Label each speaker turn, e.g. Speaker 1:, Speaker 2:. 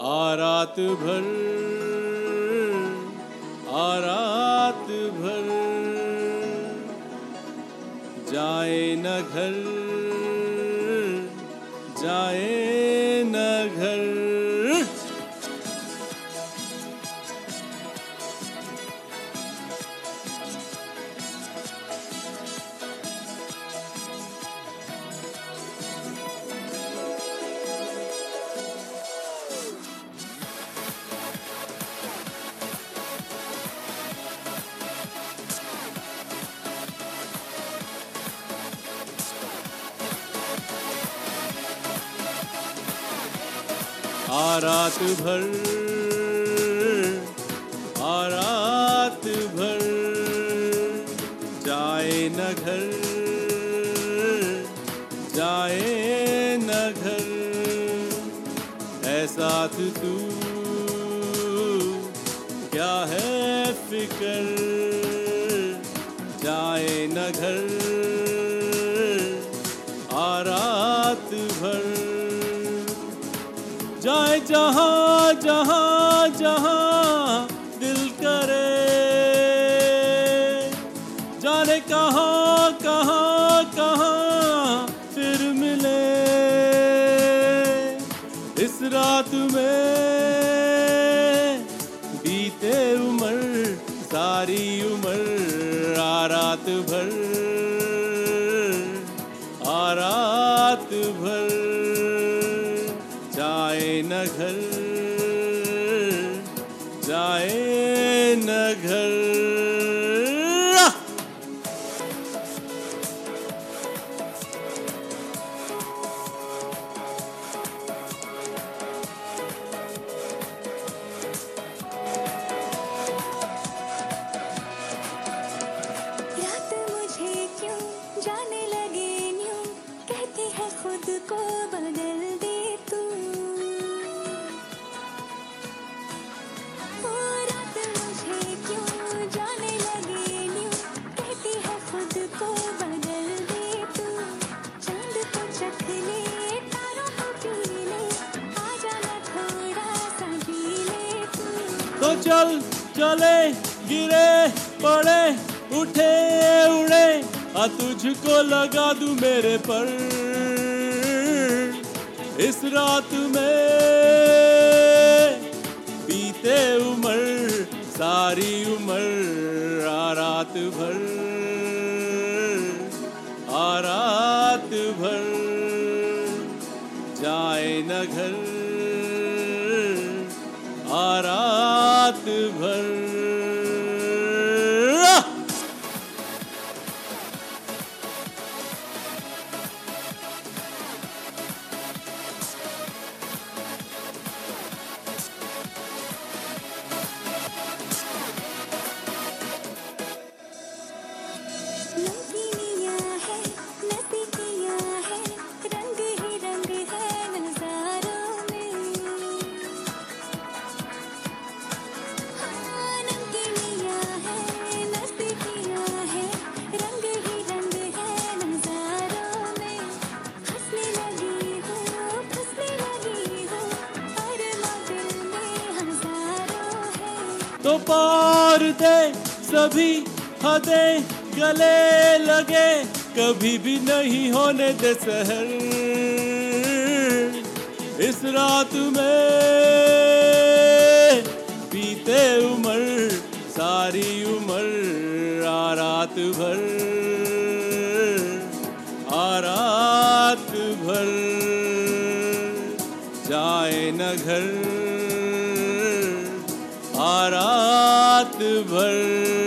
Speaker 1: आ रात भर आरात भर जाए न घर जाए आ रात भर, आ रात भर, जाए न घर, जाए न घर ऐसा तू, क्या है फिकर, जाए न घर, आ रात भर जहाँ जहाँ जहाँ दिल करे। जाने कहाँ कहाँ कहाँ फिर मिले। इस रात में बीते उम्र, सारी उम्र जाए न घर, जाए न घर।
Speaker 2: जाने लगे न्यू? कहती है खुद को बदल दे। तू
Speaker 1: चल, चले, गिरे, पड़े, उठे, उड़े। आ तुझको लगा दू मेरे पर। इस रात में बीते उम्र, सारी उम्र, आ रात भर। आ रात भर, जाए न घर। आ रात भर तो पार दे, सभी हदें गले लगे, कभी भी नहीं होने दे सहर इस रात में बीते उम्र, सारी उम्र, आ रात भर। आ रात भर, जाए न घर। रात भर।